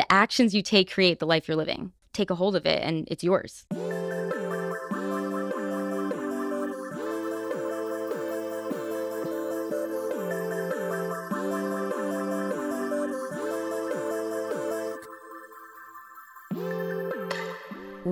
the actions you take create the life you're living. Take a hold of it and it's yours.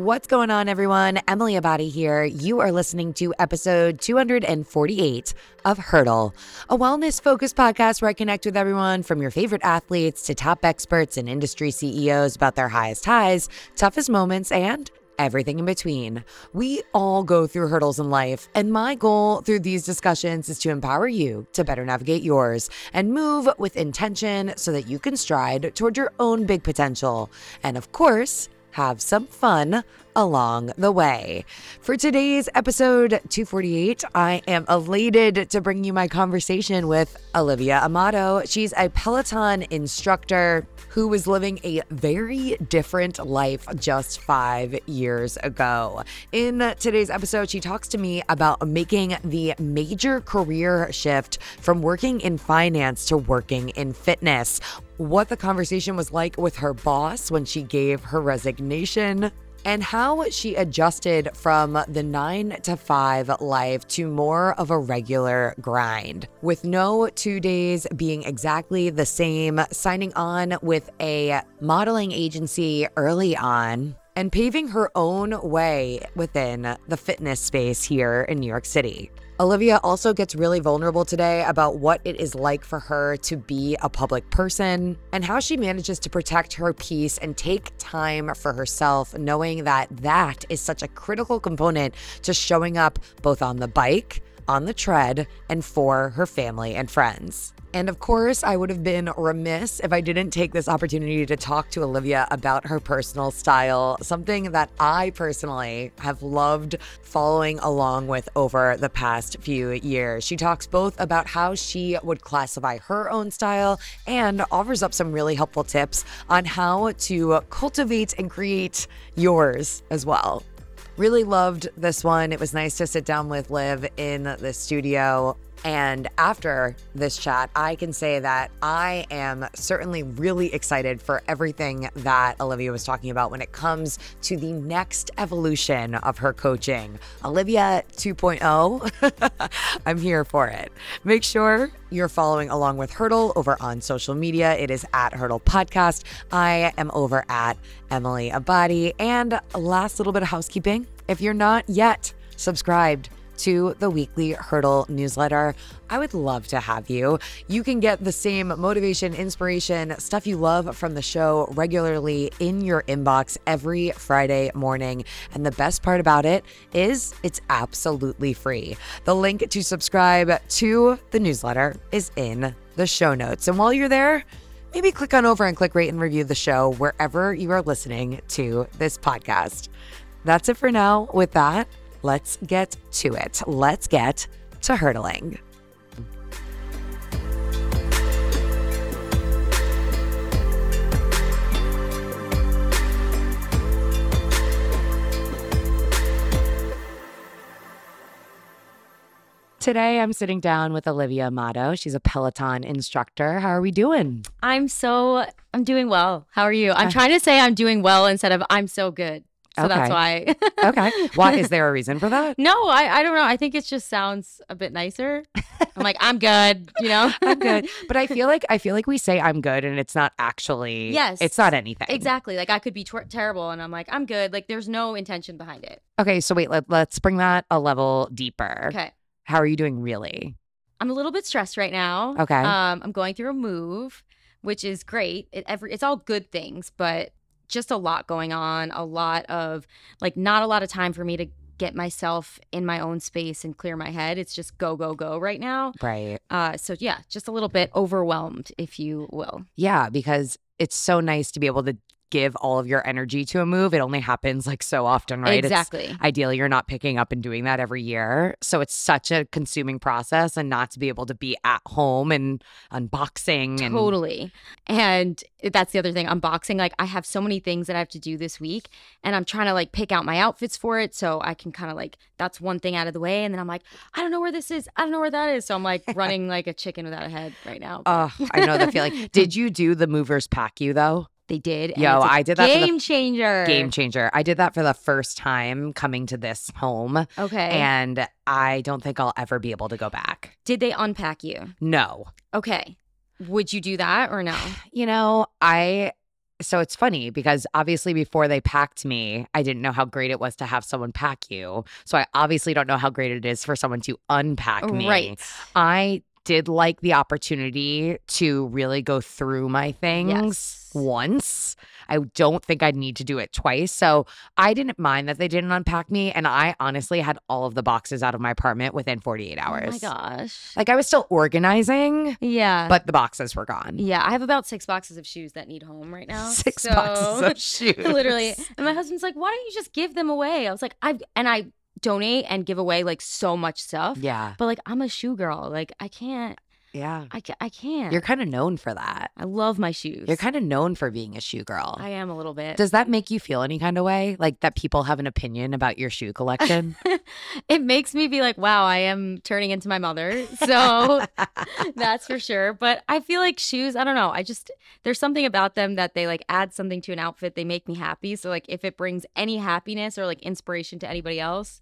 What's going on, everyone? Emily Abbate here. You are listening to episode 248 of Hurdle, a wellness focused podcast where I connect with everyone from your favorite athletes to top experts and industry CEOs about their highest highs, toughest moments, and everything in between. We all go through hurdles in life, and my goal through these discussions is to empower you to better navigate yours and move with intention so that you can stride toward your own big potential. And of course, have some fun along the way. For today's episode 248, I am elated to bring you my conversation with Olivia Amato. She's a Peloton instructor who was living a very different life just five years ago. In today's episode, she talks to me about making the major career shift from working in finance to working in fitness, what the conversation was like with her boss when she gave her resignation, and how she adjusted from the nine to five life to more of a regular grind, with no two days being exactly the same, signing on with a modeling agency early on. And paving her own way within the fitness space here in New York City. Olivia also gets really vulnerable today about what it is like for her to be a public person and how she manages to protect her peace and take time for herself, knowing that that is such a critical component to showing up both on the bike, on the tread, and for her family and friends. And of course, I would have been remiss if I didn't take this opportunity to talk to Olivia about her personal style, something that I personally have loved following along with over the past few years. She talks both about how she would classify her own style and offers up some really helpful tips on how to cultivate and create yours as well. Really loved this one. It was nice to sit down with Liv in the studio. And after this chat, I can say that I am certainly really excited for everything that Olivia was talking about when it comes to the next evolution of her coaching. Olivia 2.0, I'm here for it. Make sure you're following along with Hurdle over on social media. It is at Hurdle Podcast. I am over at Emily Abbate. And last little bit of housekeeping if you're not yet subscribed, to the weekly Hurdle newsletter. I would love to have you. You can get the same motivation, inspiration, stuff you love from the show regularly in your inbox every Friday morning. And the best part about it is it's absolutely free. The link to subscribe to the newsletter is in the show notes. And while you're there, maybe click on over and click rate and review the show wherever you are listening to this podcast. That's it for now. With that, let's get to it. Let's get to hurdling. Today, I'm sitting down with Olivia Amato. She's a Peloton instructor. How are we doing? I'm so, I'm doing well. How are you? I'm uh, trying to say I'm doing well instead of I'm so good. So Okay. that's why. Okay. Why is there a reason for that? no, I, I don't know. I think it just sounds a bit nicer. I'm like, I'm good, you know? I'm good. But I feel like I feel like we say I'm good and it's not actually Yes. It's not anything. Exactly. Like I could be ter- terrible and I'm like, I'm good. Like there's no intention behind it. Okay, so wait, let, let's bring that a level deeper. Okay. How are you doing really? I'm a little bit stressed right now. Okay. Um, I'm going through a move, which is great. It every it's all good things, but just a lot going on. A lot of like not a lot of time for me to get myself in my own space and clear my head. It's just go go go right now. Right. Uh, so yeah, just a little bit overwhelmed, if you will. Yeah, because it's so nice to be able to give all of your energy to a move. It only happens like so often, right? It's- Exactly. Ideally, you're not picking up and doing that every year. So it's such a consuming process and not to be able to be at home and unboxing and Totally. And that's the other thing. Unboxing, like I have so many things that I have to do this week and I'm trying to like pick out my outfits for it. So I can kind of like, that's one thing out of the way. And then I'm like, I don't know where this is. I don't know where that is. So I'm like running like a chicken without a head right now. Oh, I know the feeling. Did you do the movers pack you though? They did. and Yo, I did that for the game changer. Game changer. I did that for the first time coming to this home, Okay. and I don't think I'll ever be able to go back. did they unpack you? No. Okay. Would you do that or no? You know, I so it's funny because obviously before they packed me, I didn't know how great it was to have someone pack you. So I obviously don't know how great it is for someone to unpack me. Right. I did like the opportunity to really go through my things Yes. once. I don't think I'd need to do it twice. So I didn't mind that they didn't unpack me. And I honestly had all of the boxes out of my apartment within 48 hours. Oh my gosh. Like I was still organizing, yeah. but the boxes were gone. yeah, I have about six boxes of shoes that need home right now. Six so- boxes of shoes. literally. And my husband's like, "Why don't you just give them away?" I was like, "I and I donate and give away like so much stuff." Yeah. But like, I'm a shoe girl. Like, I can't. Yeah. I ca- I can't. You're kind of known for that. I love my shoes. You're kind of known for being a shoe girl. I am a little bit. Does that make you feel any kind of way? Like that people have an opinion about your shoe collection? it makes me be like, wow, I am turning into my mother. So that's for sure. But I feel like shoes, I don't know. I just, there's something about them that they like add something to an outfit. They make me happy. So, like, if it brings any happiness or like inspiration to anybody else,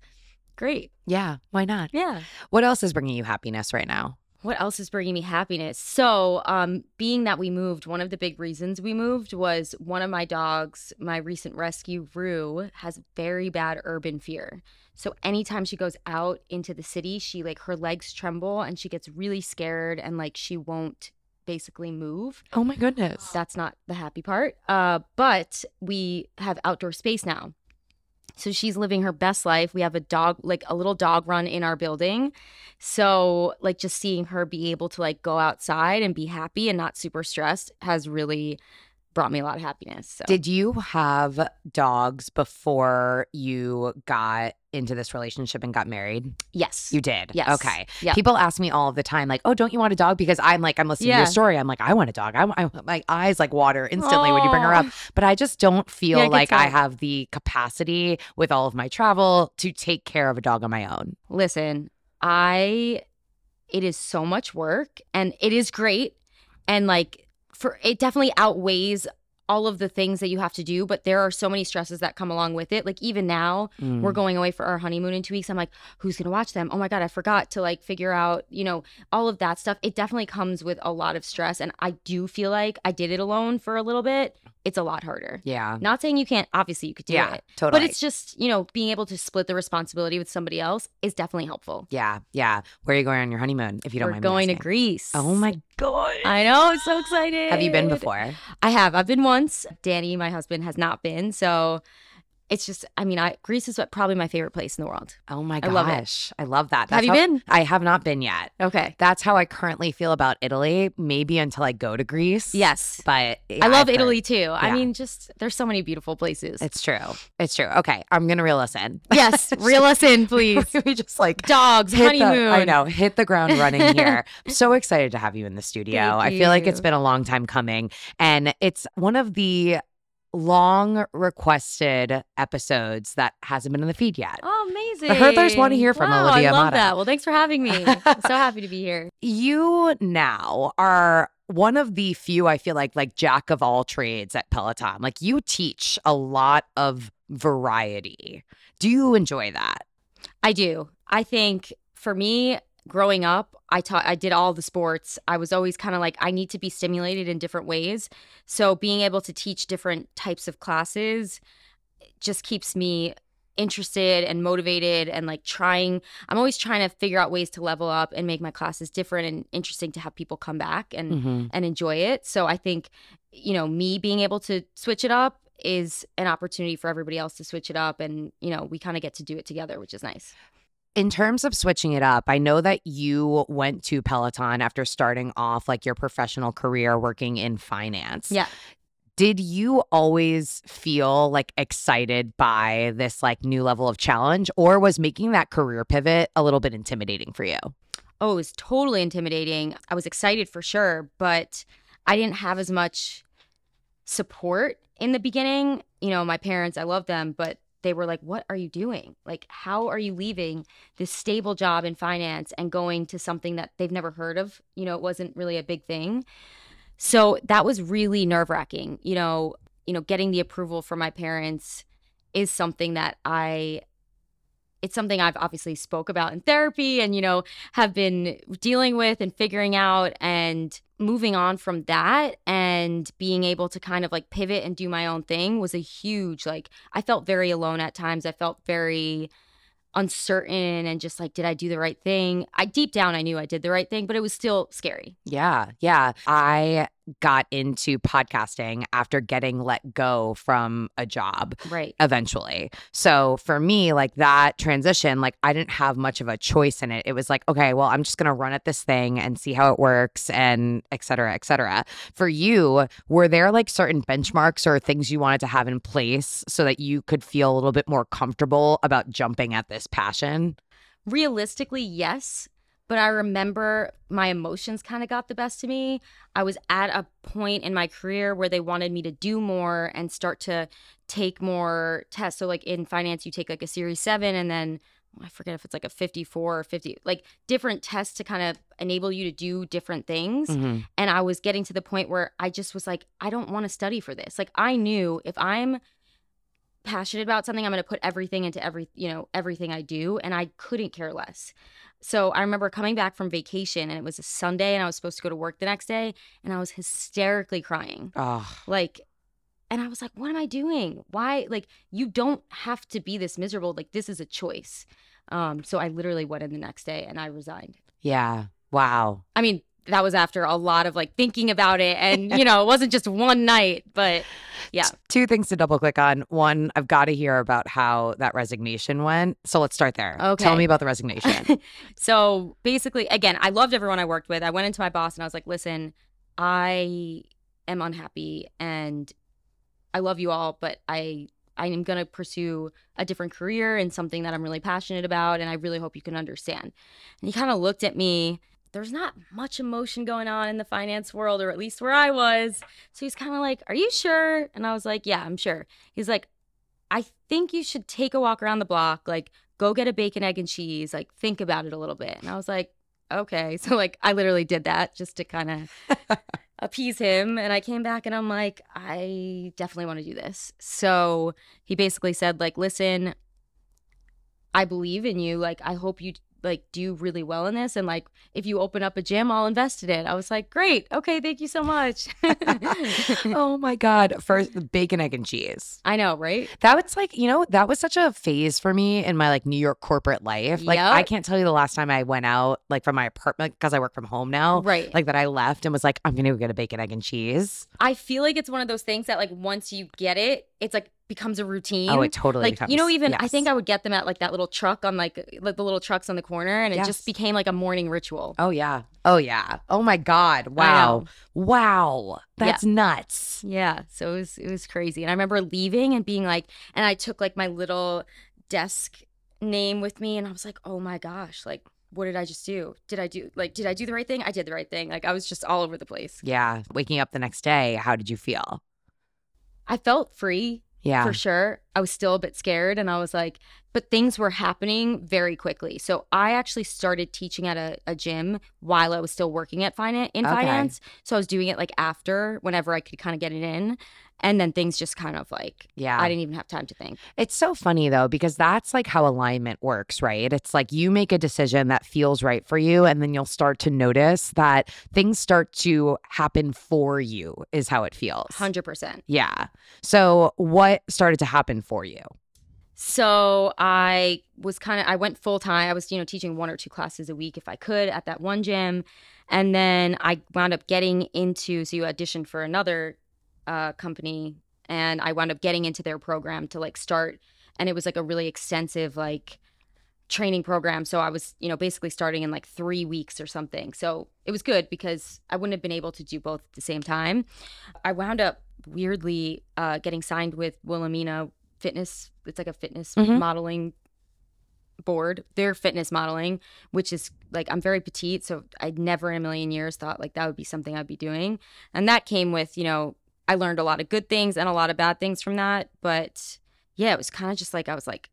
great. yeah, why not? Yeah. What else is bringing you happiness right now? What else is bringing me happiness? So, um, being that we moved, one of the big reasons we moved was one of my dogs, my recent rescue, Rue, has very bad urban fear. So anytime she goes out into the city, she like her legs tremble and she gets really scared and like she won't basically move. Oh my goodness. That's not the happy part. Uh, but we have outdoor space now. So she's living her best life. We have a dog, like a little dog run in our building. So, like, just seeing her be able to like go outside and be happy and not super stressed has really brought me a lot of happiness. So. Did you have dogs before you got into this relationship and got married? yes. You did. Yes. Okay. Yeah. People ask me all the time, like, "Oh, don't you want a dog?" Because I'm like, I'm listening to your story. I'm like, I want a dog. I, I my eyes like water instantly when you bring her up. But I just don't feel Yeah, I like I have the capacity with all of my travel to take care of a dog on my own. Listen, I it is so much work and it is great and like for it definitely outweighs all of the things that you have to do, but there are so many stresses that come along with it. Like even now, Mm. we're going away for our honeymoon in 2 weeks. I'm like, who's to watch them? Oh my god, I forgot to like figure out, you know, all of that stuff. It definitely comes with a lot of stress and I do feel like I did it alone for a little bit. It's a lot harder. yeah, Not saying you can't, obviously you could do yeah, it. totally. But it's just, you know, being able to split the responsibility with somebody else is definitely helpful. yeah, yeah. Where are you going on your honeymoon? If you don't We're mind me going to? Greece. Oh my god! I know, I'm so excited. Have you been before? I have. I've been once. Danny, my husband, has not been. So it's just, I mean, I Greece is what, probably my favorite place in the world. Oh my I love it. gosh, I love that. have you how- been? I have not been yet. Okay. That's how I currently feel about Italy. Maybe until I go to Greece. Yes. but yeah, I love I've heard. Italy too. I mean, just there's so many beautiful places. It's true. It's true. Okay, I'm gonna reel us in. yes. Reel us in, please. we just like Dogs, hit the- honeymoon. I know, hit the ground running here. I'm so excited to have you in the studio. Thank I feel like it's been a long time coming, and it's one of the long requested episodes that hasn't been in the feed yet. Oh, amazing. The herders wanna hear from wow, Olivia I love Amato. that. Well, thanks for having me. So happy to be here. You now are one of the few I feel like like jack of all trades at Peloton. Like you teach a lot of variety. Do you enjoy that? I do. I think for me, growing up, I taught I did all the sports. I was always kind of like I need to be stimulated in different ways. So being able to teach different types of classes just keeps me interested and motivated and like trying I'm always trying to figure out ways to level up and make my classes different and interesting to have people come back and Mm-hmm. and enjoy it. So I think, you know, me being able to switch it up is an opportunity for everybody else to switch it up. And, you know, we kind of get to do it together, which is nice. In terms of switching it up, I know that you went to Peloton after starting off like your professional career working in finance. Yeah. Did you always feel like excited by this like new level of challenge or was making that career pivot a little bit intimidating for you? Oh, it was totally intimidating. I was excited for sure, but I didn't have as much support in the beginning. You know, my parents, I love them, but they were like, What are you doing? Like, how are you leaving this stable job in finance and going to something that they've never heard of? You know, it wasn't really a big thing. So that was really nerve wracking. You know, you know, getting the approval from my parents is something that I it's something I've obviously spoke about in therapy and you know have been dealing with and figuring out and moving on from that and being able to kind of like pivot and do my own thing was a huge like I felt very alone at times. I felt very uncertain and just like did I do the right thing? I deep down I knew I did the right thing, but it was still scary. Yeah. Yeah. I got into podcasting after getting let go from a job right. eventually. So for me like that transition like i didn't have much of a choice in it. It was like okay well i'm just gonna run at this thing and see how it works and et cetera et cetera. For you were there like certain benchmarks or things you wanted to have in place so that you could feel a little bit more comfortable about jumping at this passion? Realistically yes but I remember my emotions kind of got the best of me. I was at a point in my career where they wanted me to do more and start to take more tests. So, like in finance, you take like a series seven and then I forget if it's like a 54 or 50, like different tests to kind of enable you to do different things. Mm-hmm. And I was getting to the point where I just was like, I don't want to study for this. Like, I knew if I'm passionate about something, I'm going to put everything into every, you know, everything I do. And I couldn't care less. So I remember coming back from vacation and it was a Sunday and I was supposed to go to work the next day and I was hysterically crying. Oh. Like, and I was like, what am I doing? Why? Like, you don't have to be this miserable. Like, this is a choice. Um, so I literally went in the next day and I resigned. Yeah. Wow. I mean, that was after a lot of like thinking about it and you know it wasn't just one night but yeah. Two things to double click on. One i've got to hear about how that resignation went. So let's start there. Okay. tell me about the resignation. So basically again i loved everyone i worked with. I went into my boss and i was like listen i am unhappy and i love you all but i I am going to pursue a different career and something that I'm really passionate about. And I really hope you can understand. And he kind of looked at me there's not much emotion going on in the finance world, or at least where I was. So he's kind of like, Are you sure? And I was like, Yeah, I'm sure. He's like, I think you should take a walk around the block, like go get a bacon, egg, and cheese, like think about it a little bit. And I was like, Okay. So, like, I literally did that just to kind of appease him. And I came back and I'm like, I definitely want to do this. So he basically said, like, listen, I believe in you. Like, I hope you like do really well in this? And like if you open up a gym i'll invest in it. I was like great. Okay thank you so much. Oh my god. First bacon egg and cheese. I know right? That was like you know that was such a phase for me in my like new york corporate life. Like yep. i can't tell you the last time i went out like from my apartment because i work from home now right. like that i left and was like i'm gonna go get a bacon egg and cheese. I feel like it's one of those things that like once you get it it's like becomes a routine. Oh, it totally like becomes, you know even yes. I think I would get them at like that little truck on like like the little trucks on the corner, and it yes. just became like a morning ritual. Oh yeah, oh yeah, oh my god, wow, wow, that's yeah. nuts. Yeah, so it was it was crazy, and I remember leaving and being like, and I took like my little desk name with me, and I was like, oh my gosh, like what did I just do? Did I do like did I do the right thing? I did the right thing. Like I was just all over the place. Yeah. Waking up the next day, how did you feel? I felt free. Yeah. For sure. I was still a bit scared and I was like, but things were happening very quickly. So I actually started teaching at a, a gym while I was still working at finance in okay. finance. So I was doing it like after whenever I could kind of get it in and then things just kind of like yeah. I didn't even have time to think. It's so funny though because that's like how alignment works right? It's like you make a decision that feels right for you and then you'll start to notice that things start to happen for you is how it feels. 100% yeah. So what started to happen for you? So I was kind of I went full time. I was you know teaching one or two classes a week if I could at that one gym, and then I wound up getting into so you auditioned for another uh, company and I wound up getting into their program to like start and it was like a really extensive like training program. So I was you know basically starting in like 3 weeks or something. So it was good because I wouldn't have been able to do both at the same time. I wound up weirdly uh, getting signed with Wilhelmina fitness. It's like a fitness mm-hmm. modeling board. Their fitness modeling which is like i'm very petite so i'd never in a million years thought like that would be something i'd be doing. And that came with you know I learned a lot of good things and a lot of bad things from that. But yeah, it was kind of just like I was like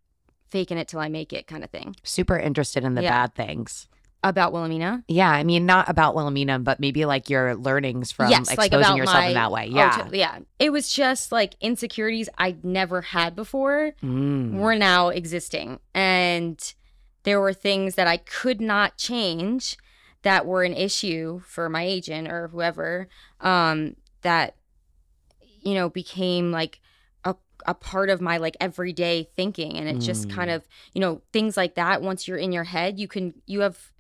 faking it till I make it kind of thing. Super interested in the yeah. bad things. about Wilhelmina. Yeah, I mean, not about Wilhelmina, but maybe like your learnings from Yes, like, exposing about yourself my- in that way. Oh, Yeah. totally, yeah. It was just like insecurities I'd never had before Mm. were now existing. And there were things that I could not change that were an issue for my agent or whoever um, that, you know, became like a, a part of my like everyday thinking. And it just kind Mm. of, you know, things like that, once you're in your head, you can, you have,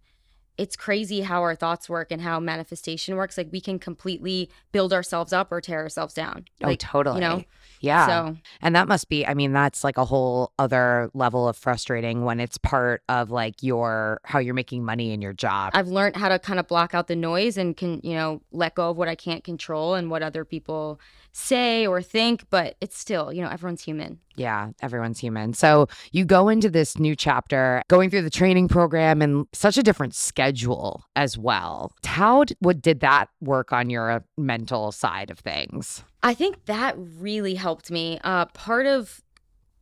it's crazy how our thoughts work and how manifestation works. Like we can completely build ourselves up or tear ourselves down. Oh, Like, totally. know? Yeah. So And that must be, I mean, that's like a whole other level of frustrating when it's part of like your, how you're making money in your job. I've learned how to kind of block out the noise and can, you know, let go of what I can't control and what other people say or think, but it's still, you know, everyone's human. Yeah, everyone's human. So you go into this new chapter going through the training program and such a different schedule as well. How d- what did that work on your uh, mental side of things? I think that really helped me. Uh, part of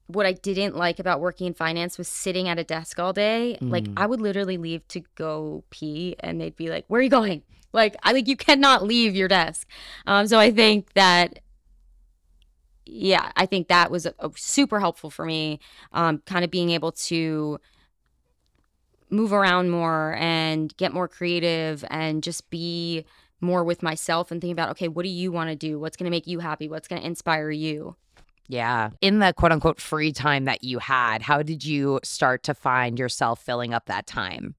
what I didn't like about working in finance was sitting at a desk all day. Like Mm. I would literally leave to go pee and they'd be like, "Where are you going?" Like I like you cannot leave your desk. Um, so I think that yeah, I think that was uh super helpful for me. Um, kind of being able to move around more and get more creative and just be more with myself and think about okay, what do you want to do? What's going to make you happy? What's going to inspire you? Yeah. In the quote unquote free time that you had, how did you start to find yourself filling up that time?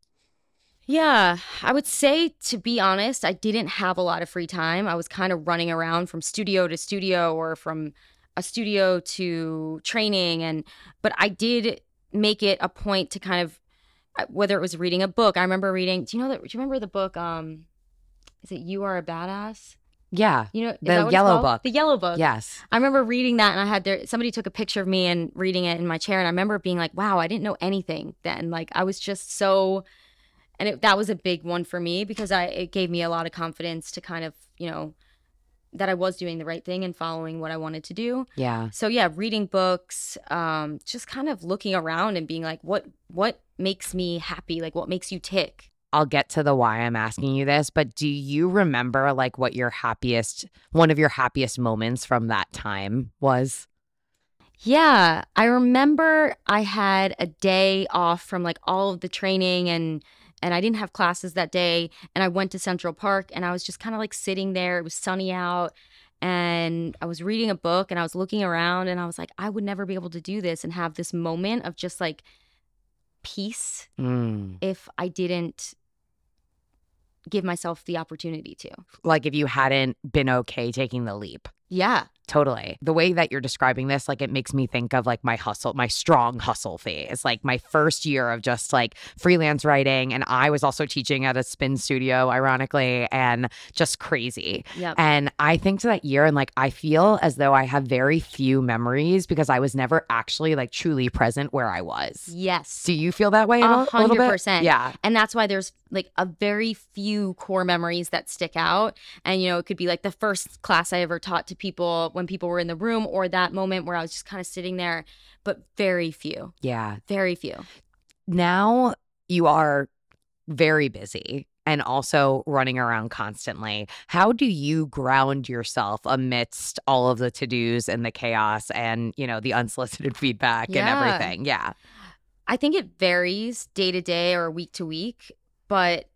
Yeah, I would say to be honest, I didn't have a lot of free time. I was kind of running around from studio to studio or from a studio to training and but I did make it a point to kind of uh, whether it was reading a book. I remember reading, do you know that do you remember the book um is it You Are a Badass? Yeah. You know, The that what it's yellow book. The yellow book. Yes. I remember reading that and I had there somebody took a picture of me and reading it in my chair and I remember being like, wow, I didn't know anything then. Like I was just so and it, that was a big one for me because I it gave me a lot of confidence to kind of, you know, that I was doing the right thing and following what I wanted to do. Yeah. So yeah, reading books, um, just kind of looking around and being like, what what makes me happy? Like what makes you tick? I'll get to the why I'm asking you this, but do you remember like what your happiest, one of your happiest moments from that time was? Yeah, I remember I had a day off from like all of the training and and I didn't have classes that day and I went to Central Park and I was just kind of like sitting there. It was sunny out and I was reading a book and I was looking around and I was like I would never be able to do this and have this moment of just like peace Mm. if I didn't give myself the opportunity to. Like if you hadn't been okay taking the leap. Yeah. Totally. The way that you're describing this, like it makes me think of like my hustle, my strong hustle phase, like my first year of just like freelance writing. And I was also teaching at a spin studio, ironically, and just crazy. Yep. And I think to that year, and like I feel as though I have very few memories because I was never actually like truly present where I was. yes. Do you feel that way A hundred percent. Yeah. And that's why there's like a very few core memories that stick out. And, you know, it could be like the first class I ever taught to people when people were in the room or that moment where I was just kind of sitting there, but very few, Yeah. very few. now you are very busy and also running around constantly. How do you ground yourself amidst all of the to-dos and the chaos and, you know, the unsolicited feedback and everything? Yeah. I think it varies day to day or week to week, but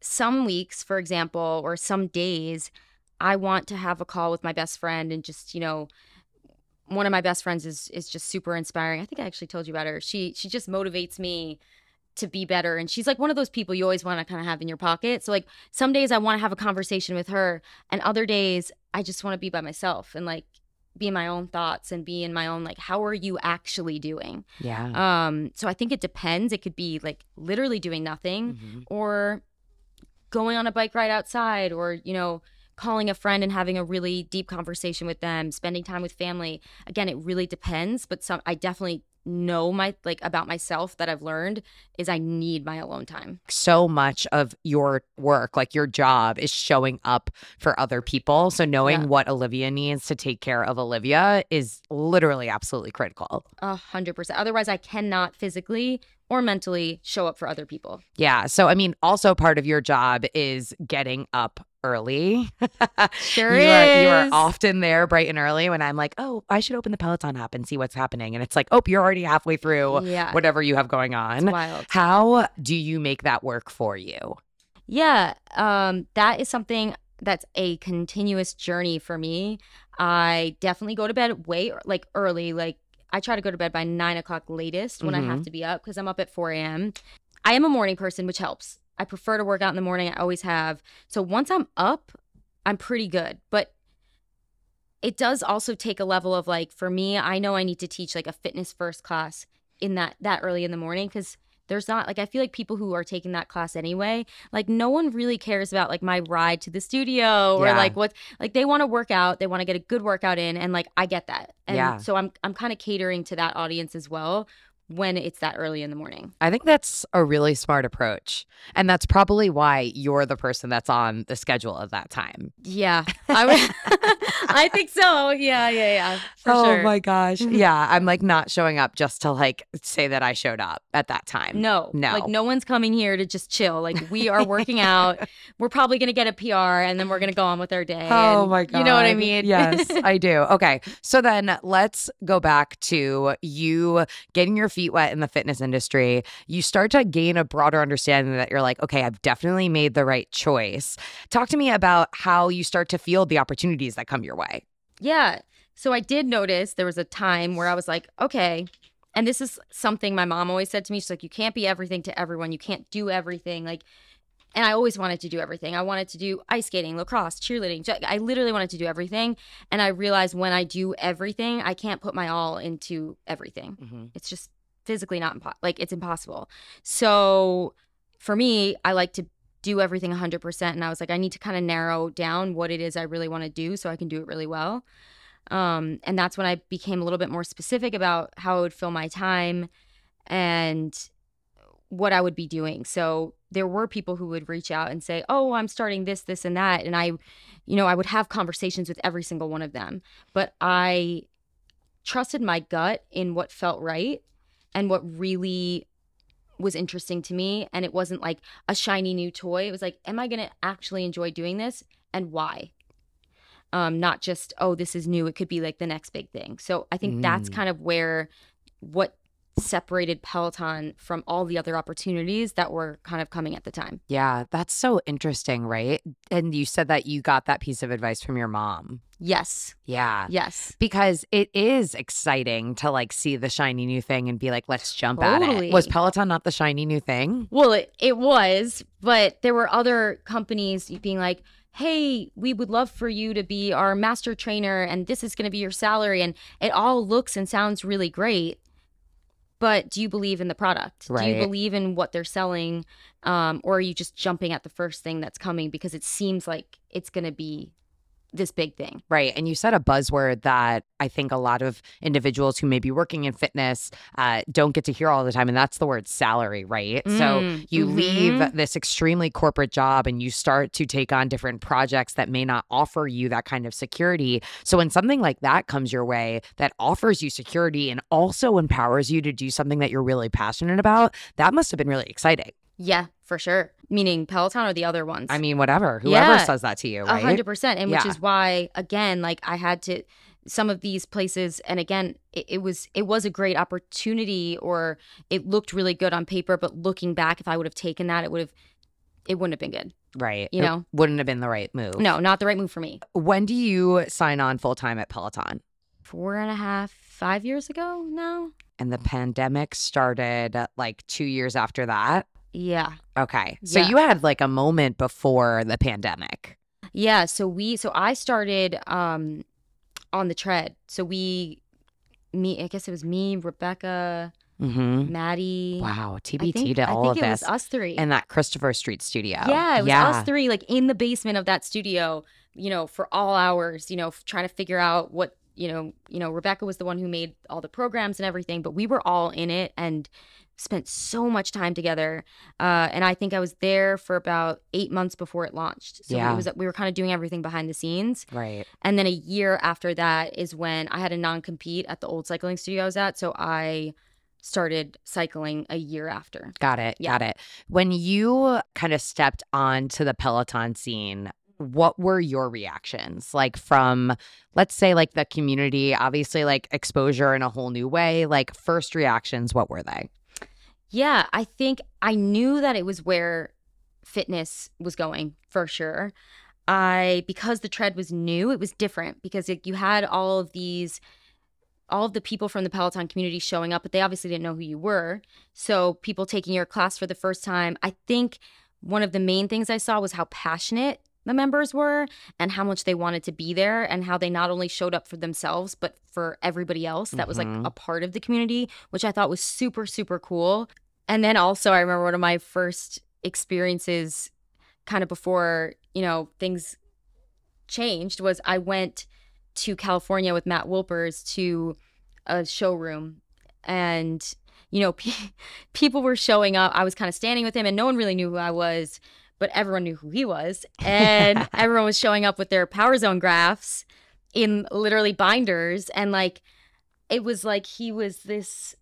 some weeks, for example, or some days, I want to have a call with my best friend and just, you know, one of my best friends is is just super inspiring. I think I actually told you about her. She she just motivates me to be better and she's like one of those people you always want to kind of have in your pocket. So like some days I want to have a conversation with her and other days I just want to be by myself and like be in my own thoughts and be in my own like how are you actually doing? Yeah. Um, so I think it depends. It could be like literally doing nothing Mhm. or going on a bike ride outside or, you know, calling a friend and having a really deep conversation with them, spending time with family. Again, it really depends, but some I definitely know my like about myself that I've learned is I need my alone time. So much of your work, like your job, is showing up for other people. So knowing Yeah. what Olivia needs to take care of Olivia is literally absolutely critical. A hundred percent. Otherwise I cannot physically or mentally show up for other people. Yeah. So, I mean, also part of your job is getting up early. Sure you are, you are often there bright and early when I'm like, oh, I should open the Peloton app and see what's happening. And it's like, oh, you're already halfway through Yeah. whatever you have going It's on. wild. How do you make that work for you? Yeah, um, that is something that's a continuous journey for me. I definitely go to bed way like early. Like I try to go to bed by nine o'clock latest when I have mm-hmm. to be up because I'm up at 4 a.m. I am a morning person, which helps. I prefer to work out in the morning. I always have. So once I'm up, I'm pretty good. But it does also take a level of like for me, I know I need to teach like a fitness first class in that that early in the morning because there's not like I feel like people who are taking that class anyway, like no one really cares about like my ride to the studio or Yeah. like what like they want to work out, they want to get a good workout in and like I get that. And Yeah. so I'm I'm kind of catering to that audience as well when it's that early in the morning. I think that's a really smart approach. And that's probably why you're the person that's on the schedule at that time. Yeah. I would I think so. Yeah, yeah, yeah. For oh sure. my gosh. Mhm. Yeah. I'm like not showing up just to like say that I showed up at that time. No, No. Like no one's coming here to just chill. Like we are working out. We're probably gonna get a PR and then we're gonna go on with our day. Oh and my god. You know what I mean? Yes, I do. Okay. So then let's go back to you getting your feet wet in the fitness industry. You start to gain a broader understanding that you're like, okay, I've definitely made the right choice. Talk to me about how you start to feel the opportunities that come your way. Yeah. So I did notice there was a time where I was like, okay. And this is something my mom always said to me. She's like, you can't be everything to everyone. You can't do everything. Like, and I always wanted to do everything. I wanted to do ice skating, lacrosse, cheerleading. I literally wanted to do everything. And I realized when I do everything, I can't put my all into everything. Mm-hmm. It's just physically not impo- like it's impossible. So for me, I like to do everything 100% and I was like I need to kind of narrow down what it is I really want to do so I can do it really well. Um and that's when I became a little bit more specific about how I would fill my time and what I would be doing. So there were people who would reach out and say, "Oh, I'm starting this, this and that." And I you know, I would have conversations with every single one of them, but I trusted my gut in what felt right and what really was interesting to me and it wasn't like a shiny new toy. It was like am i going to actually enjoy doing this and why? Um not just oh this is new it could be like the next big thing. So i think that's Mm. kind of where what separated peloton from all the other opportunities that were kind of coming at the time Yeah, that's so interesting, right? And you said that you got that piece of advice from your mom. yes Yeah. yes Because it is exciting to like see the shiny new thing and be like, let's jump at it. Was Peloton not the shiny new thing? Well, it, it was, but there were other companies being like, hey, we would love for you to be our master trainer and this is going to be your salary. And it all looks and sounds really great. But do you believe in the product? Do you believe in what they're selling? Um, or are you just jumping at the first thing that's coming because it seems like it's going to be this big thing? Right. And you said a buzzword that I think a lot of individuals who may be working in fitness uh, don't get to hear all the time. And that's the word salary, right? So Mm, you mhm. leave this extremely corporate job and you start to take on different projects that may not offer you that kind of security. So when something like that comes your way that offers you security and also empowers you to do something that you're really passionate about, that must have been really exciting. Yeah, for sure. Meaning Peloton or the other ones? I mean, whatever, whoever Yeah. says that to you, A right? hundred percent, and which is why, again, like I had to some of these places, and again, it, it was it was a great opportunity, or it looked really good on paper. But looking back, if I would have taken that, it would have it wouldn't have been good. Right. You It know? wouldn't have been the right move. No, not the right move for me. When do you sign on full time at Peloton? Four and a half, five years ago now. And the pandemic started like two years after that. Yeah, Okay. So Yeah. you had like a moment before the pandemic. yeah. So we, so I started um on the tread. So we, me, I guess it was me, Rebecca, Mm-hmm. Matty. Wow. TBT think, to I all think of it this. was us three. And that Christopher Street studio. Yeah, it was yeah. us three, like in the basement of that studio, you know, for all hours, you know, trying to figure out what, you know, you know, Rebecca was the one who made all the programs and everything, but we were all in it and spent so much time together. Uh, and I think I was there for about eight months before it launched. So Yeah. it was we were kind of doing everything behind the scenes. Right. And then a year after that is when I had a non compete at the old cycling studio I was at. So I started cycling a year after. Got it. Yeah. Got it. When you kind of stepped onto the Peloton scene, what were your reactions like from let's say like the community obviously like exposure in a whole new way like first reactions what were they Yeah, I think I knew that it was where fitness was going for sure. I because the tread was new, it was different because it, you had all of these all of the people from the Peloton community showing up, but they obviously didn't know who you were. So people taking your class for the first time, I think one of the main things I saw was how passionate the members were and how much they wanted to be there and how they not only showed up for themselves but for everybody else that was like Mhm. a part of the community, which I thought was super super cool. And then also I remember one of my first experiences kind of before, you know, things changed was I went to California with Matt Wilpers to a showroom and you know pe- people were showing up I was kind of standing with him and no one really knew who I was but everyone knew who he was and everyone was showing up with their power zone graphs in literally binders and like it was like he was this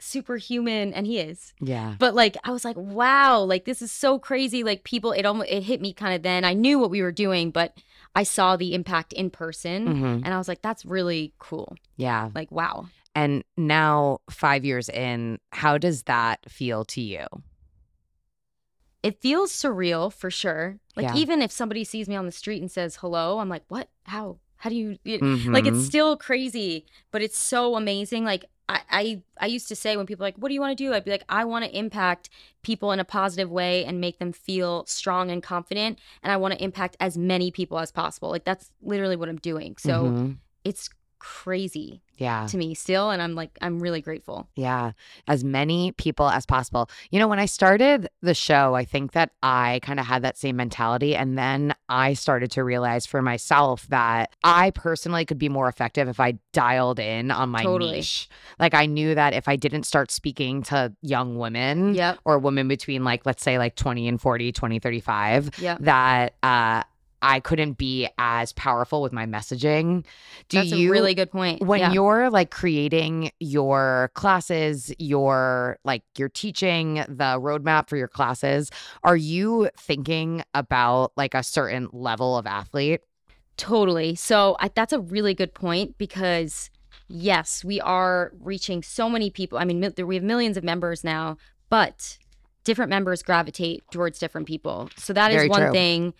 superhuman and he is yeah but like I was like, wow, like this is so crazy. Like people, it almost it hit me kind of then. I knew what we were doing, but I saw the impact in person, Mhm. and I was like, that's really cool. yeah Like wow, and now 5 years in how does that feel to you it feels surreal for sure. Like Yeah. even if somebody sees me on the street and says hello, I'm like, what? How? How do you? you- Like Mhm. it's still crazy, but it's so amazing. Like I, I, I used to say when people are like, "What do you want to do?" I'd be like, "I want to impact people in a positive way and make them feel strong and confident, and I want to impact as many people as possible." Like that's literally what I'm doing. So Mhm. it's crazy yeah to me still, and I'm like, I'm really grateful. Yeah, as many people as possible. You know, when I started the show, I think that I kind of had that same mentality. And then I started to realize for myself that I personally could be more effective if I dialed in on my Totally. niche. Like, I knew that if I didn't start speaking to young women Yep, or women between, like, let's say, like 20 and 40, 20, 35, yep. that, uh, I couldn't be as powerful with my messaging. Do That's you a really good point. when yeah. you're like creating your classes your like you're teaching the roadmap for your classes are you thinking about like a certain level of athlete Totally. So I, that's a really good point because yes, we are reaching so many people. I mean, we have millions of members now, but different members gravitate towards different people. So that is Very one true. thing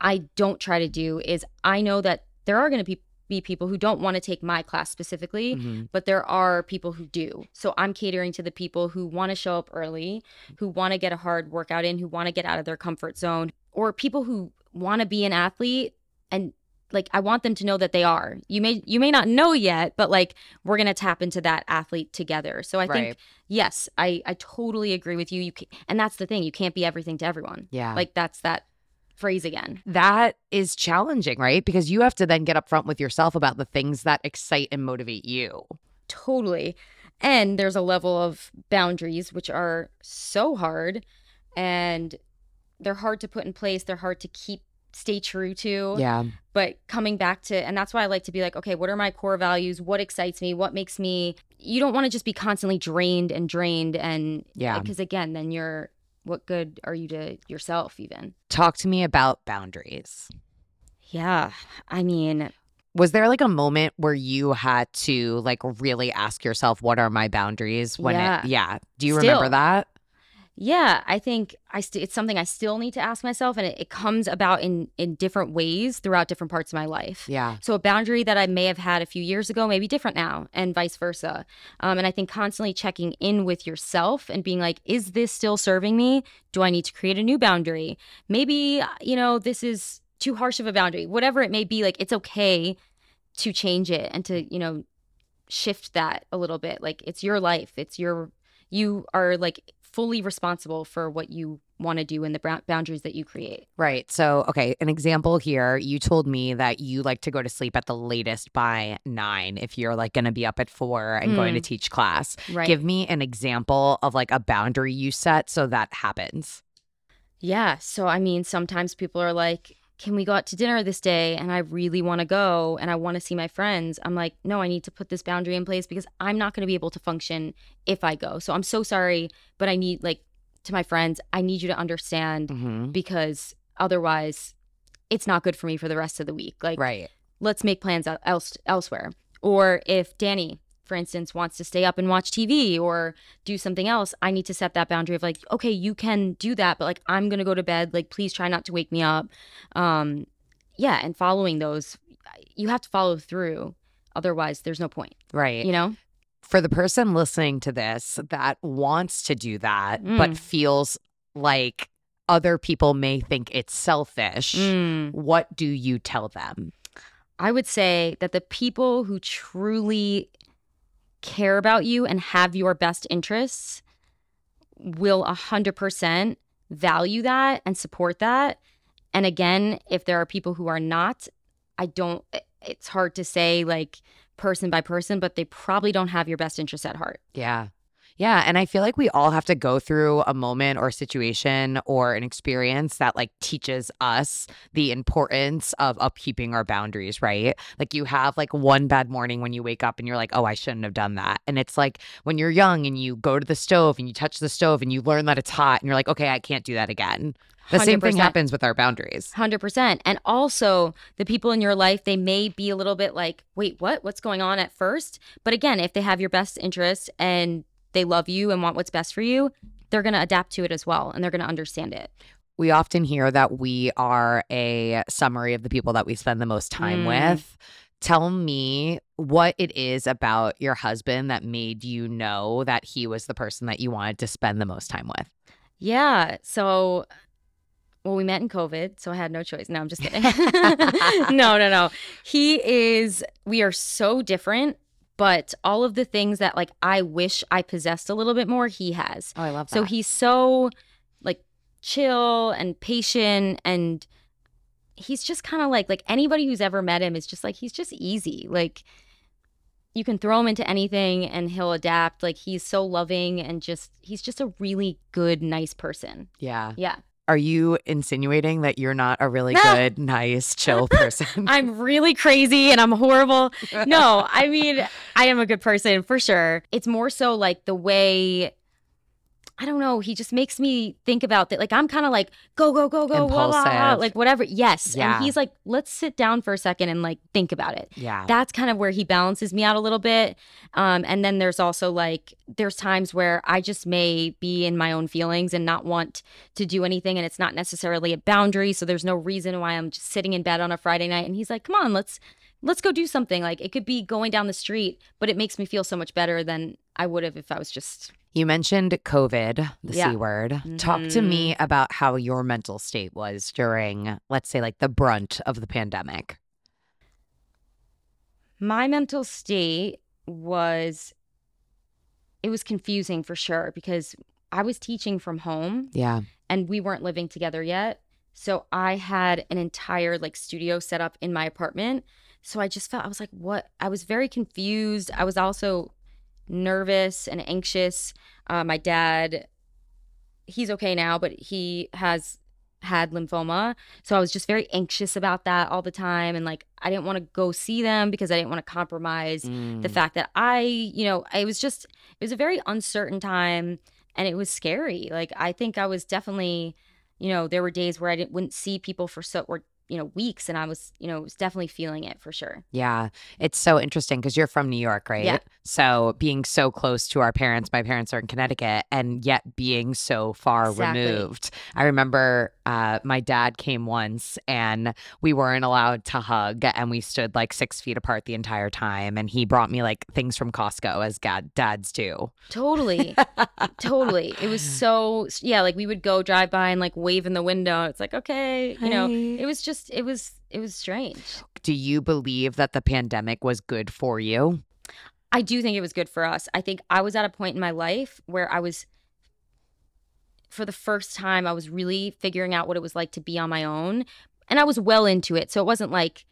I don't try to do is I know that there are going to be be people who don't want to take my class specifically, Mhm. but there are people who do. So I'm catering to the people who want to show up early, who want to get a hard workout in, who want to get out of their comfort zone, or people who want to be an athlete and like I want them to know that they are. You may you may not know yet, but like we're going to tap into that athlete together. So I Right. think yes, I I totally agree with you. You can, and that's the thing, you can't be everything to everyone. yeah Like that's that phrase again. that is challenging right because you have to then get upfront with yourself about the things that excite and motivate you Totally. And there's a level of boundaries which are so hard and they're hard to put in place. They're hard to keep stay true to. yeah But coming back to and that's why I like to be like, okay, what are my core values? What excites me? What makes me you don't want to just be constantly drained and drained and Yeah. Uh, because again, then you're what good are you to yourself even? talk to me about boundaries Yeah. I mean, was there like a moment where you had to like really ask yourself what are my boundaries when Yeah. it yeah do you remember that Yeah, I think I st- it's something I still need to ask myself, and it, it comes about in in different ways throughout different parts of my life. yeah So a boundary that I may have had a few years ago may be different now, and vice versa. Um, and I think constantly checking in with yourself and being like, is this still serving me? Do I need to create a new boundary? Maybe you know this is too harsh of a boundary. Whatever it may be, like it's okay to change it and to you know shift that a little bit. Like it's your life. It's your you are like fully responsible for what you want to do and the boundaries that you create. Right. So, okay, an example here. You told me that you like to go to sleep at the latest by nine if you're like going to be up at four and going to mm. teach class. Right. Give me an example of like a boundary you set so that happens. Yeah. So, I mean, sometimes people are like, can we go out to dinner this day? And I really want to go and I want to see my friends. I'm like, no, I need to put this boundary in place because I'm not going to be able to function if I go. So I'm so sorry, but I need, like, to my friends, I need you to understand Mhm. because otherwise it's not good for me for the rest of the week. Like, Right. let's make plans el- else elsewhere. Or if Danny, for instance, wants to stay up and watch TV or do something else, I need to set that boundary of like, okay, you can do that, but like I'm gonna go to bed. Like, please try not to wake me up. Um, yeah, and following those, you have to follow through. Otherwise, there's no point. Right. You know? For the person listening to this that wants to do that, but Mm. feels like other people may think it's selfish, Mm. what do you tell them? I would say that the people who truly care about you and have your best interests will 100% value that and support that. And again, if there are people who are not, I don't, it's hard to say like person by person, but they probably don't have your best interests at heart. Yeah. Yeah. And I feel like we all have to go through a moment or a situation or an experience that like teaches us the importance of upkeeping our boundaries, right? Like you have like one bad morning when you wake up and you're like, oh, I shouldn't have done that. And it's like when you're young and you go to the stove and you touch the stove and you learn that it's hot and you're like, okay, I can't do that again. The same thing happens with our boundaries. 100%. And also, the people in your life, they may be a little bit like, wait, what? What's going on at first? But again, if they have your best interest and they love you and want what's best for you, they're going to adapt to it as well and they're going to understand it. We often hear that we are a summary of the people that we spend the most time Mm. with. Tell me what it is about your husband that made you know that he was the person that you wanted to spend the most time with. Yeah. So, well, we met in COVID, so I had no choice. No, I'm just kidding. no, no, no. He is, we are so different, but all of the things that like I wish I possessed a little bit more, he has. Oh, I love that. So he's so like chill and patient and he's just kind of like like anybody who's ever met him is just like he's just easy. Like you can throw him into anything and he'll adapt. Like he's so loving and just he's just a really good nice person. yeah. Yeah. Are you insinuating that you're not a really No. good, nice, chill person? I'm really crazy and I'm horrible. No, I mean, I am a good person for sure. It's more so like the way I don't know, he just makes me think about that. Like I'm kind of like go go go go blah, blah, blah, like whatever. Yes. Yeah. And he's like let's sit down for a second and like think about it. yeah. That's kind of where he balances me out a little bit. Um and then there's also like there's times where I just may be in my own feelings and not want to do anything and it's not necessarily a boundary, so there's no reason why I'm just sitting in bed on a Friday night and he's like, "Come on, let's let's go do something." Like it could be going down the street, but it makes me feel so much better than I would have if I was just You mentioned COVID, the Yeah. C word. Talk to me mm-hmm. about how your mental state was during, let's say, like the brunt of the pandemic. my mental state was it was confusing for sure because I was teaching from home Yeah. and we weren't living together yet. So I had an entire like studio set up in my apartment. So I just felt I was like, what? I was very confused. I was also nervous and anxious. Uh, my dad, he's okay now, but he has had lymphoma. So I was just very anxious about that all the time. And like, I didn't want to go see them because I didn't want to compromise the Mm. fact that I, you know, I was just, it was a very uncertain time and it was scary. Like, I think I was definitely, you know, there were days where I didn't, wouldn't see people for so, or, you know, weeks. And I was, you know, was definitely feeling it for sure. Yeah. It's so interesting because you're from New York, right? Yeah. So being so close to our parents, my parents are in Connecticut, and yet being so far Exactly. removed. I remember uh, my dad came once and we weren't allowed to hug, and we stood like six feet apart the entire time. And he brought me like things from Costco, as dad, dads do. Totally. totally. It was so, yeah, like we would go drive by and like wave in the window. It's like, okay, you know, Hi. it was just, it was, it was strange. Do you believe that the pandemic was good for you? I do think it was good for us. I think I was at a point in my life where I was, for the first time, I was really figuring out what it was like to be on my own. And I was well into it. So it wasn't like,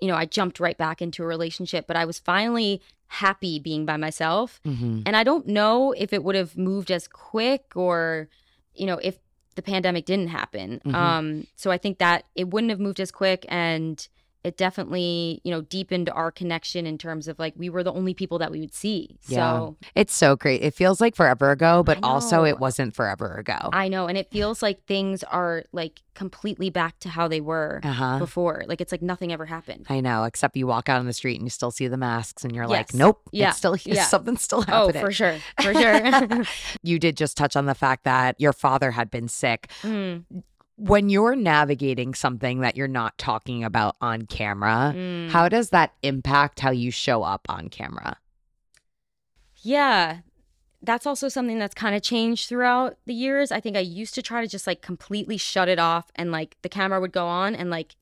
you know, I jumped right back into a relationship, but I was finally happy being by myself. Mm-hmm. And I don't know if it would have moved as quick or, you know, if the pandemic didn't happen. Mhm. Um, so I think that it wouldn't have moved as quick and it definitely, you know, deepened our connection in terms of like we were the only people that we would see. Yeah. So It's so great. It feels like forever ago, but also it wasn't forever ago. I know. And it feels like things are like completely back to how they were Uh huh. before. Like it's like nothing ever happened. I know, except you walk out on the street and you still see the masks and you're like, nope, Yeah. it's still Yeah. something's still Oh, for sure. For sure. You did just touch on the fact that your father had been sick. Mm, When you're navigating something that you're not talking about on camera, mm. how does that impact how you show up on camera? Yeah. That's also something that's kind of changed throughout the years. I think I used to try to just like completely shut it off and like the camera would go on and like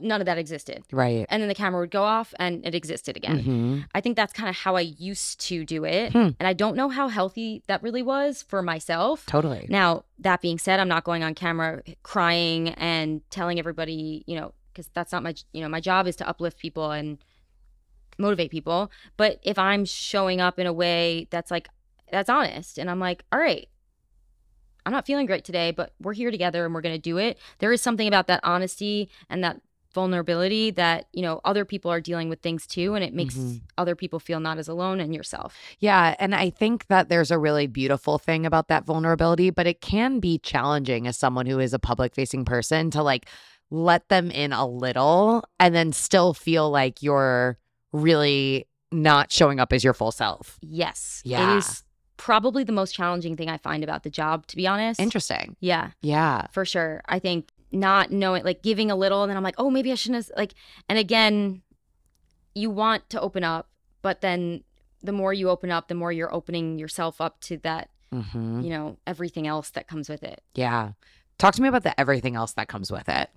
none of that existed. Right. And then the camera would go off and it existed again. Mhm. I think that's kind of how I used to do it. Hmm. And I don't know how healthy that really was for myself. Totally. Now, that being said, I'm not going on camera crying and telling everybody, you know, because that's not my, you know, my job is to uplift people and motivate people. But if I'm showing up in a way that's like, that's honest, and I'm like, all right, I'm not feeling great today, but we're here together and we're going to do it. There is something about that honesty and that vulnerability that, you know, other people are dealing with things too. And it makes Mhm. other people feel not as alone and yourself. Yeah. And I think that there's a really beautiful thing about that vulnerability, but it can be challenging as someone who is a public facing person to like let them in a little and then still feel like you're really not showing up as your full self. Yes. Yeah. It is probably the most challenging thing I find about the job, to be honest. Interesting. Yeah, Yeah. for sure. I think not knowing, like giving a little, and then I'm like, oh, maybe I shouldn't have, like, and again, you want to open up, but then the more you open up, the more you're opening yourself up to that, hmm you know, everything else that comes with it. Yeah. Talk to me about the everything else that comes with it.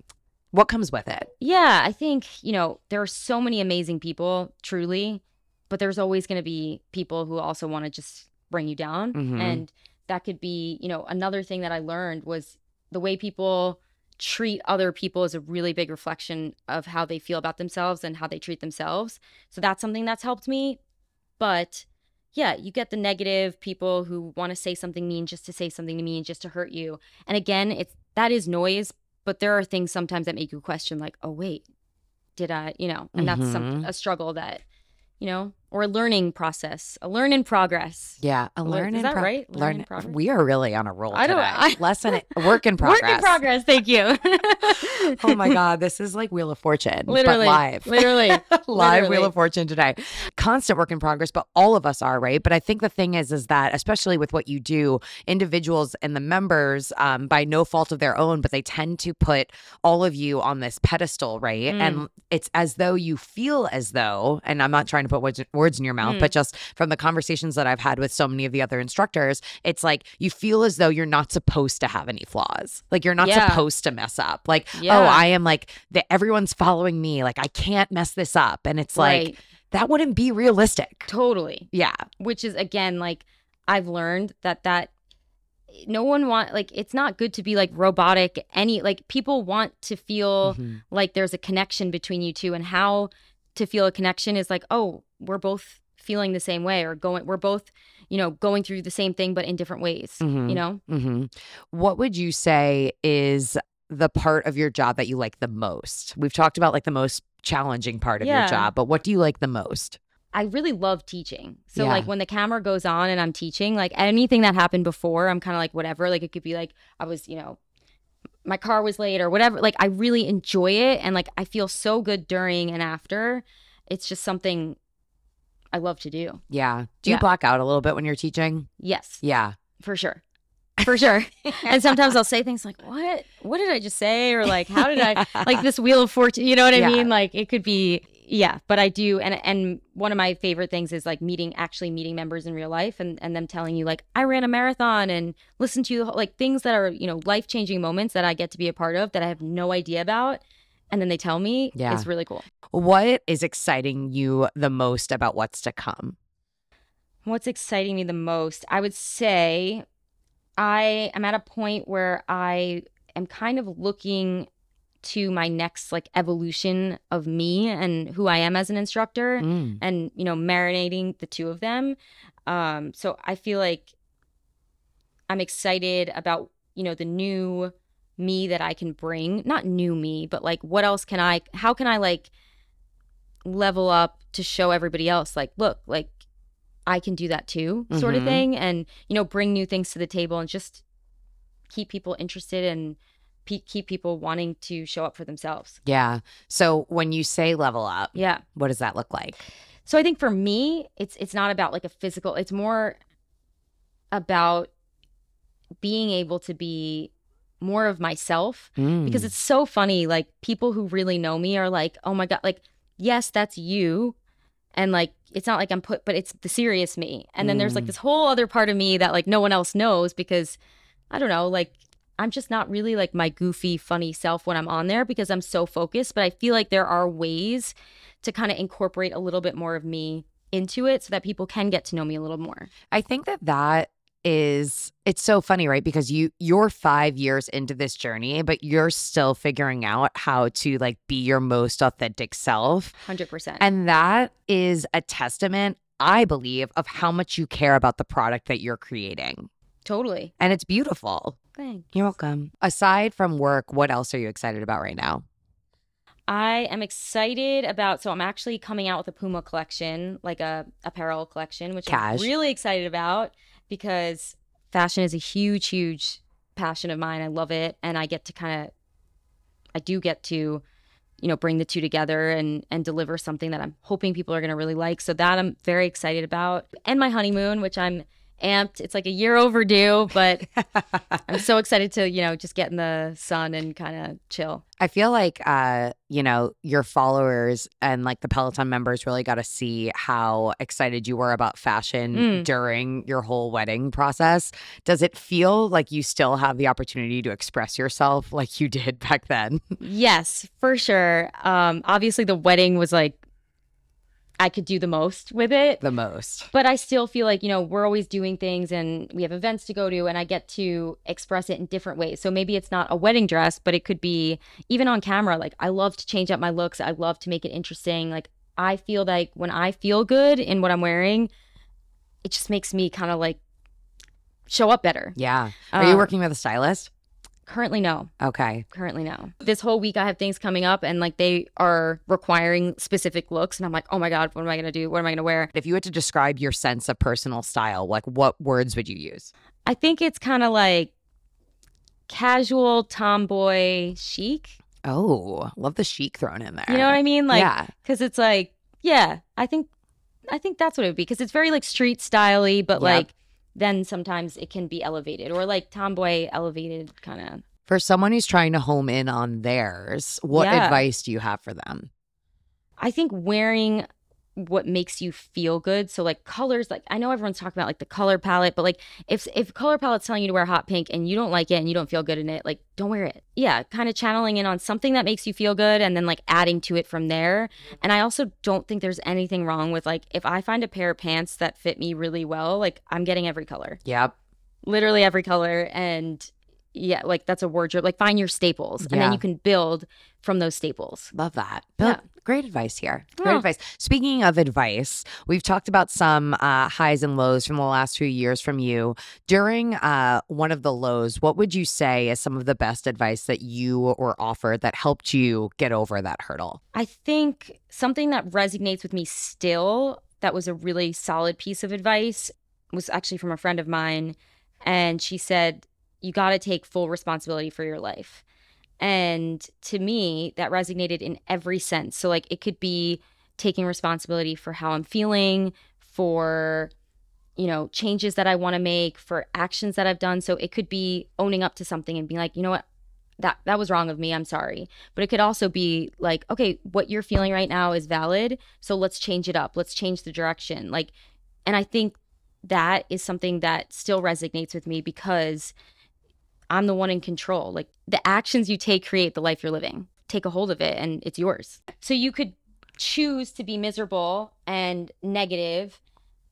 What comes with it? Yeah, I think, you know, there are so many amazing people, truly, but there's always going to be people who also want to just bring you down. Mhm. And that could be, you know, another thing that I learned was the way people treat other people is a really big reflection of how they feel about themselves and how they treat themselves. So that's something that's helped me. But yeah, you get the negative people who want to say something mean just to say something to mean, just to hurt you. And again, it's that is noise, but there are things sometimes that make you question, like, oh wait, did I, you know, and that's some Mhm. a struggle that, you know, or a learning process, a learn in progress. Yeah, a Lear- learn is in that pro- right? Learn Learn. in progress? We are really on a roll I don't- today. I- Lesson work in progress. Work in progress. Thank you. oh my god, this is like Wheel of Fortune, Literally. but live. Literally. live Literally. Wheel of Fortune today. Constant work in progress, but all of us are, right? But I think the thing is, is that especially with what you do, individuals and the members, um, by no fault of their own, but they tend to put all of you on this pedestal, right? Mm. And it's as though you feel as though, and I'm not trying to put words, words in your mouth, Mm. but just from the conversations that I've had with so many of the other instructors, it's like you feel as though you're not supposed to have any flaws. Like you're not Yeah. supposed to mess up. Like, Yeah. oh, I am like that everyone's following me. Like I can't mess this up. And it's like that wouldn't be realistic. Totally. Yeah. Which is again like I've learned that that no one want like it's not good to be like robotic any like people want to feel Mhm. like there's a connection between you two and how to feel a connection is like oh we're both feeling the same way or going we're both you know going through the same thing but in different ways Mhm. you know Mhm. What would you say is the part of your job that you like the most? We've talked about like the most challenging part of your job, but what do you like the most? I really love teaching. So Yeah. like when the camera goes on and I'm teaching, like anything that happened before, I'm kind of like whatever. Like it could be like I was, you know, my car was late or whatever. Like I really enjoy it and like I feel so good during and after. It's just something I love to do. Yeah. Do you Yeah. black out a little bit when you're teaching? Yes, Yeah. for sure. For sure. and sometimes I'll say things like, "What? What did I just say?" or like, "How did I like this wheel of fortune?" You know what I Yeah. mean? Like it could be yeah, but I do and and one of my favorite things is like meeting actually meeting members in real life and and them telling you like, "I ran a marathon and listen to you like things that are, you know, life-changing moments that I get to be a part of that I have no idea about." And then they tell me, Yeah. it's really cool. What is exciting you the most about what's to come? What's exciting me the most? I would say I am at a point where I am kind of looking to my next like evolution of me and who I am as an instructor Mm. and you know marinating the two of them. Um so I feel like I'm excited about you know, the new me that I can bring, not new me, but like what else can I how can I like level up to show everybody else like look, like I can do that too, sort of Mhm. thing and you know, bring new things to the table and just keep people interested and pe- keep people wanting to show up for themselves. Yeah. So when you say level up, Yeah. what does that look like? So I think for me, it's it's not about like a physical. It's more about being able to be more of myself because Mm. it's so funny like people who really know me are like, "Oh my god, like yes, that's you." And like it's not like I'm put but it's the serious me. And then there's like Mm. this whole other part of me that like no one else knows because I don't know, like I'm just not really like my goofy, funny self when I'm on there because I'm so focused. But I feel like there are ways to kind of incorporate a little bit more of me into it so that people can get to know me a little more. I think that that is it's so funny right because you you're 5 years into this journey but you're still figuring out how to like be your most authentic self 100%. and that is a testament I believe of how much you care about the product that you're creating totally. and it's beautiful Thanks. you're welcome aside from work what else are you excited about right now I am excited about so I'm actually coming out with a Puma collection, like a apparel collection, which Cash. I'm really excited about because fashion is a huge, huge passion of mine. I love it. And I get to kind of I do get to, you know, bring the two together and and deliver something that I'm hoping people are gonna really like. So that I'm very excited about. And my honeymoon, which I'm amped. It's like a year overdue, but I'm so excited to, you know, just get in the sun and kind of chill. I feel like uh, you know, your followers and like the Peloton members really got to see how excited you were about fashion Mm. during your whole wedding process. Does it feel like you still have the opportunity to express yourself like you did back then? Yes, for sure. Um, obviously, the wedding was like, I could do the most with it. the most. But I still feel like, you know, we're always doing things and we have events to go to, and I get to express it in different ways. So maybe it's not a wedding dress, but it could be even on camera. Like, I love to change up my looks, I love to make it interesting. Like, I feel like when I feel good in what I'm wearing, it just makes me kind of like show up better. Yeah. Are you Uh, working with a stylist? Currently, no. Okay. currently no. This whole week I have things coming up and like they are requiring specific looks and I'm like, "Oh my god, what am I going to do? What am I going to wear?" If you had to describe your sense of personal style, like what words would you use? I think it's kind of like casual tomboy chic. Oh, love the chic thrown in there. You know what I mean? Like yeah. cuz it's like, yeah, I think I think that's what it would be because it's very like street styley but Yep. like then sometimes it can be elevated or like tomboy elevated kind of. For someone who's trying to home in on theirs, what Yeah. advice do you have for them? I think wearing what makes you feel good. So like colors, like I know everyone's talking about like the color palette, but like if if color palette's telling you to wear hot pink and you don't like it and you don't feel good in it, like don't wear it. Yeah, kind of channeling in on something that makes you feel good and then like adding to it from there. And I also don't think there's anything wrong with like if I find a pair of pants that fit me really well, like I'm getting every color. Yep. Literally every color and yeah, like that's a wardrobe. Like find your staples and Yeah. then you can build from those staples. Love that. Bill, Yeah. Great advice here. Great Oh. advice. Speaking of advice, we've talked about some uh, highs and lows from the last few years from you. During uh, one of the lows, what would you say is some of the best advice that you were offered that helped you get over that hurdle? I think something that resonates with me still, that was a really solid piece of advice, was actually from a friend of mine. And she said, You got to take full responsibility for your life. And to me, that resonated in every sense. So, like, it could be taking responsibility for how I'm feeling, for, you know, changes that I want to make, for actions that I've done. So, it could be owning up to something and being like, you know what? That, that was wrong of me. I'm sorry. But it could also be like, okay, what you're feeling right now is valid. So let's change it up. Let's change the direction. Like, and I think that is something that still resonates with me because I'm the one in control. Like, the actions you take create the life you're living. Take a hold of it and it's yours. So you could choose to be miserable and negative,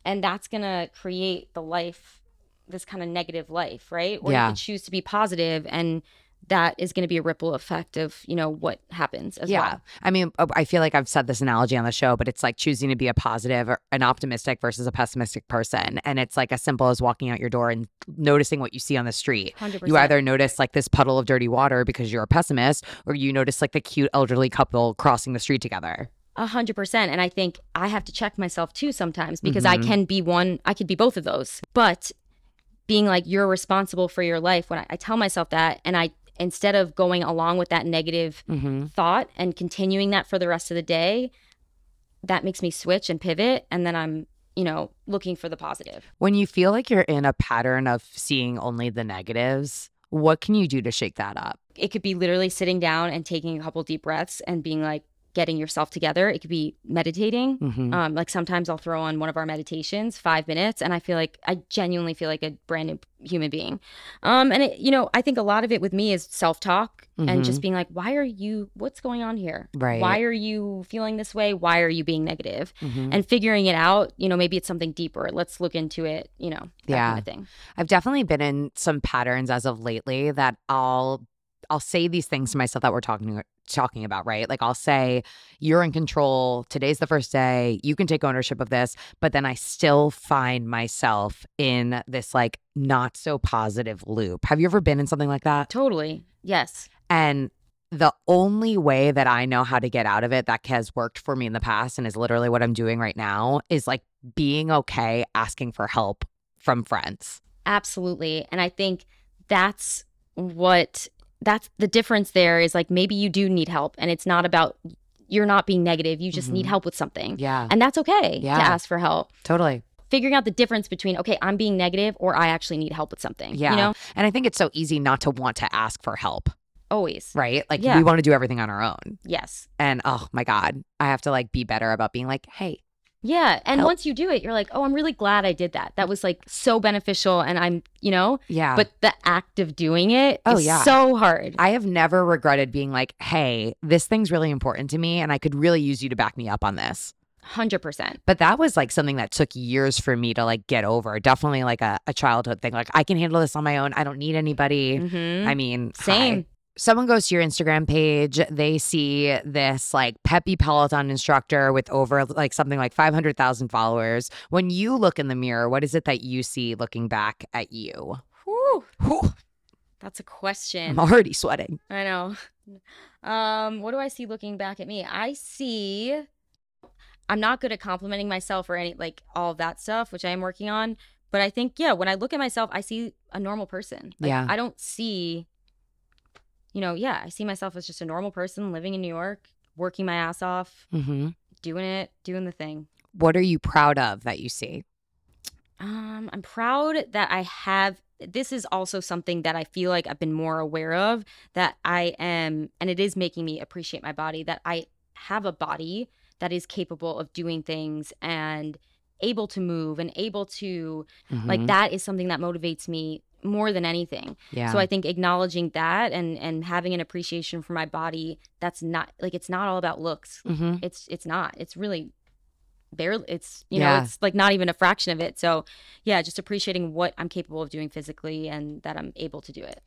and that's going to create the life, this kind of negative life, right? Or Yeah. you could choose to be positive and that is going to be a ripple effect of you know what happens as yeah. well. I mean, uh, I feel like I've said this analogy on the show, but it's like choosing to be a positive or an optimistic versus a pessimistic person. And it's like as simple as walking out your door and noticing what you see on the street. 100%. You either notice like this puddle of dirty water because you're a pessimist, or you notice like the cute elderly couple crossing the street together. A hundred percent. And I think I have to check myself too sometimes because I Mhm. can be one, I could be both of those. But being like, you're responsible for your life, when I, I tell myself that, and I, instead of going along with that negative Mm-hmm. thought and continuing that for the rest of the day, that makes me switch and pivot. And then I'm, you know, looking for the positive. When you feel like you're in a pattern of seeing only the negatives, what can you do to shake that up? It could be literally sitting down and taking a couple deep breaths and being like, getting yourself together. It could be meditating. Mm-hmm. Um, like sometimes I'll throw on one of our meditations, five minutes, and I feel like I genuinely feel like a brand new human being. Um, and it, you know, I think a lot of it with me is self talk and just being like, why are you? What's going on here? Mm-hmm. Right. Why are you feeling this way? Why are you being negative? Mhm. And figuring it out. You know, maybe it's something deeper. Let's look into it. You know, that Yeah. kind of thing. I've definitely been in some patterns as of lately that I'll I'll say these things to myself that we're talking talking about, right? Like I'll say, you're in control. Today's the first day. You can take ownership of this. But then I still find myself in this like not so positive loop. Have you ever been in something like that? Totally. Yes. And the only way that I know how to get out of it that has worked for me in the past and is literally what I'm doing right now is like being okay asking for help from friends. Absolutely. And I think that's what that's the difference there is like maybe you do need help and it's not about you're not being negative. You just need Mhm. help with something. Yeah, And that's okay Yeah. to ask for help. totally. Figuring out the difference between, okay, I'm being negative or I actually need help with something. Yeah. You know, And I think it's so easy not to want to ask for help, always. right? Like Yeah. we want to do everything on our own. Yes. And oh my God, I have to like be better about being like, hey, Yeah. And Help. once you do it, you're like, oh, I'm really glad I did that. That was like so beneficial. And I'm, you know, yeah. but the act of doing it Oh, is yeah. so hard. I have never regretted being like, hey, this thing's really important to me and I could really use you to back me up on this. 100%. But that was like something that took years for me to like get over. Definitely like a, a childhood thing. Like I can handle this on my own. I don't need anybody. hmm I mean, Same. hi. Someone goes to your Instagram page, they see this like peppy Peloton instructor with over like something like 500,000 followers. When you look in the mirror, what is it that you see looking back at you? Whew. Whew, That's a question. I'm already sweating. I know. Um, what do I see looking back at me? I see I'm not good at complimenting myself or any like all of that stuff, which I am working on. But I think, yeah, when I look at myself, I see a normal person. Like, Yeah. I don't see, you know, yeah, I see myself as just a normal person living in New York, working my ass off, hmm doing it, doing the thing. What are you proud of that you see? Um, I'm proud that I have. This is also something that I feel like I've been more aware of that I am, and it is making me appreciate my body. That I have a body that is capable of doing things and able to move and able to like Mhm. that is something that motivates me more than anything. yeah. So I think acknowledging that and and having an appreciation for my body that's not like it's not all about looks. Mhm. It's it's not. It's really barely it's you know, it's like not even a fraction of it. So yeah, just appreciating what I'm capable of doing physically and that I'm able to do it.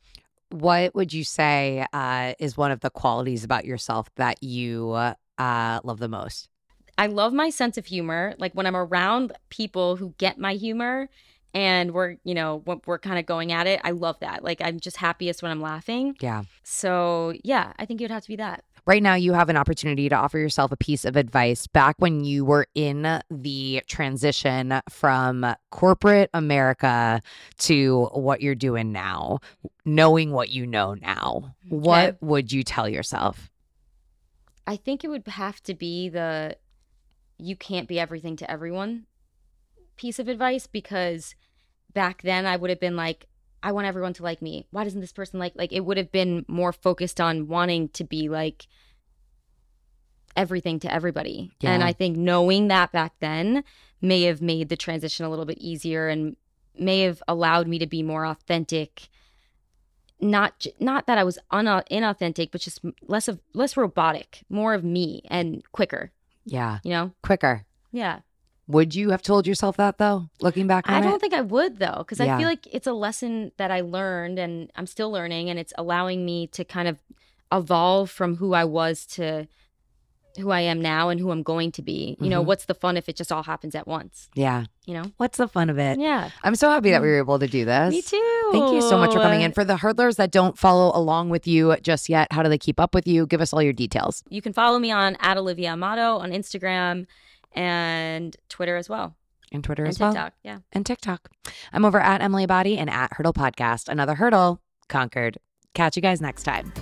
What would you say uh, is one of the qualities about yourself that you uh, love the most? I love my sense of humor. Like when I'm around people who get my humor and we're, you know, we're kind of going at it, I love that. Like I'm just happiest when I'm laughing. Yeah. So yeah, I think it would have to be that. Right now, you have an opportunity to offer yourself a piece of advice back when you were in the transition from corporate America to what you're doing now, knowing what you know now. What would you tell yourself? I think it would have to be the you can't be everything to everyone piece of advice because back then I would have been like I want everyone to like me. Why doesn't this person like like it would have been more focused on wanting to be like everything to everybody. And I think knowing that back then may have made the transition a little bit easier and may have allowed me to be more authentic not not that I was un- inauthentic, but just less of less robotic, more of me and quicker. Yeah. You know? Quicker. Yeah. Would you have told yourself that though, looking back on I don't think I would though, because Yeah. I feel like it's a lesson that I learned and I'm still learning, and it's allowing me to kind of evolve from who I was to who I am now and who I'm going to be. You know, Mhm. what's the fun if it just all happens at once? yeah. You know? What's the fun of it? Yeah. I'm so happy that we were able to do this. Me too. Thank you so much for coming in. For the hurdlers that don't follow along with you just yet, how do they keep up with you? Give us all your details. You can follow me on at Olivia Amato on Instagram and Twitter as well. And Twitter and as well. TikTok. Yeah. And TikTok. I'm over at Emily Abbate and at Hurdle Podcast. Another hurdle conquered. Catch you guys next time.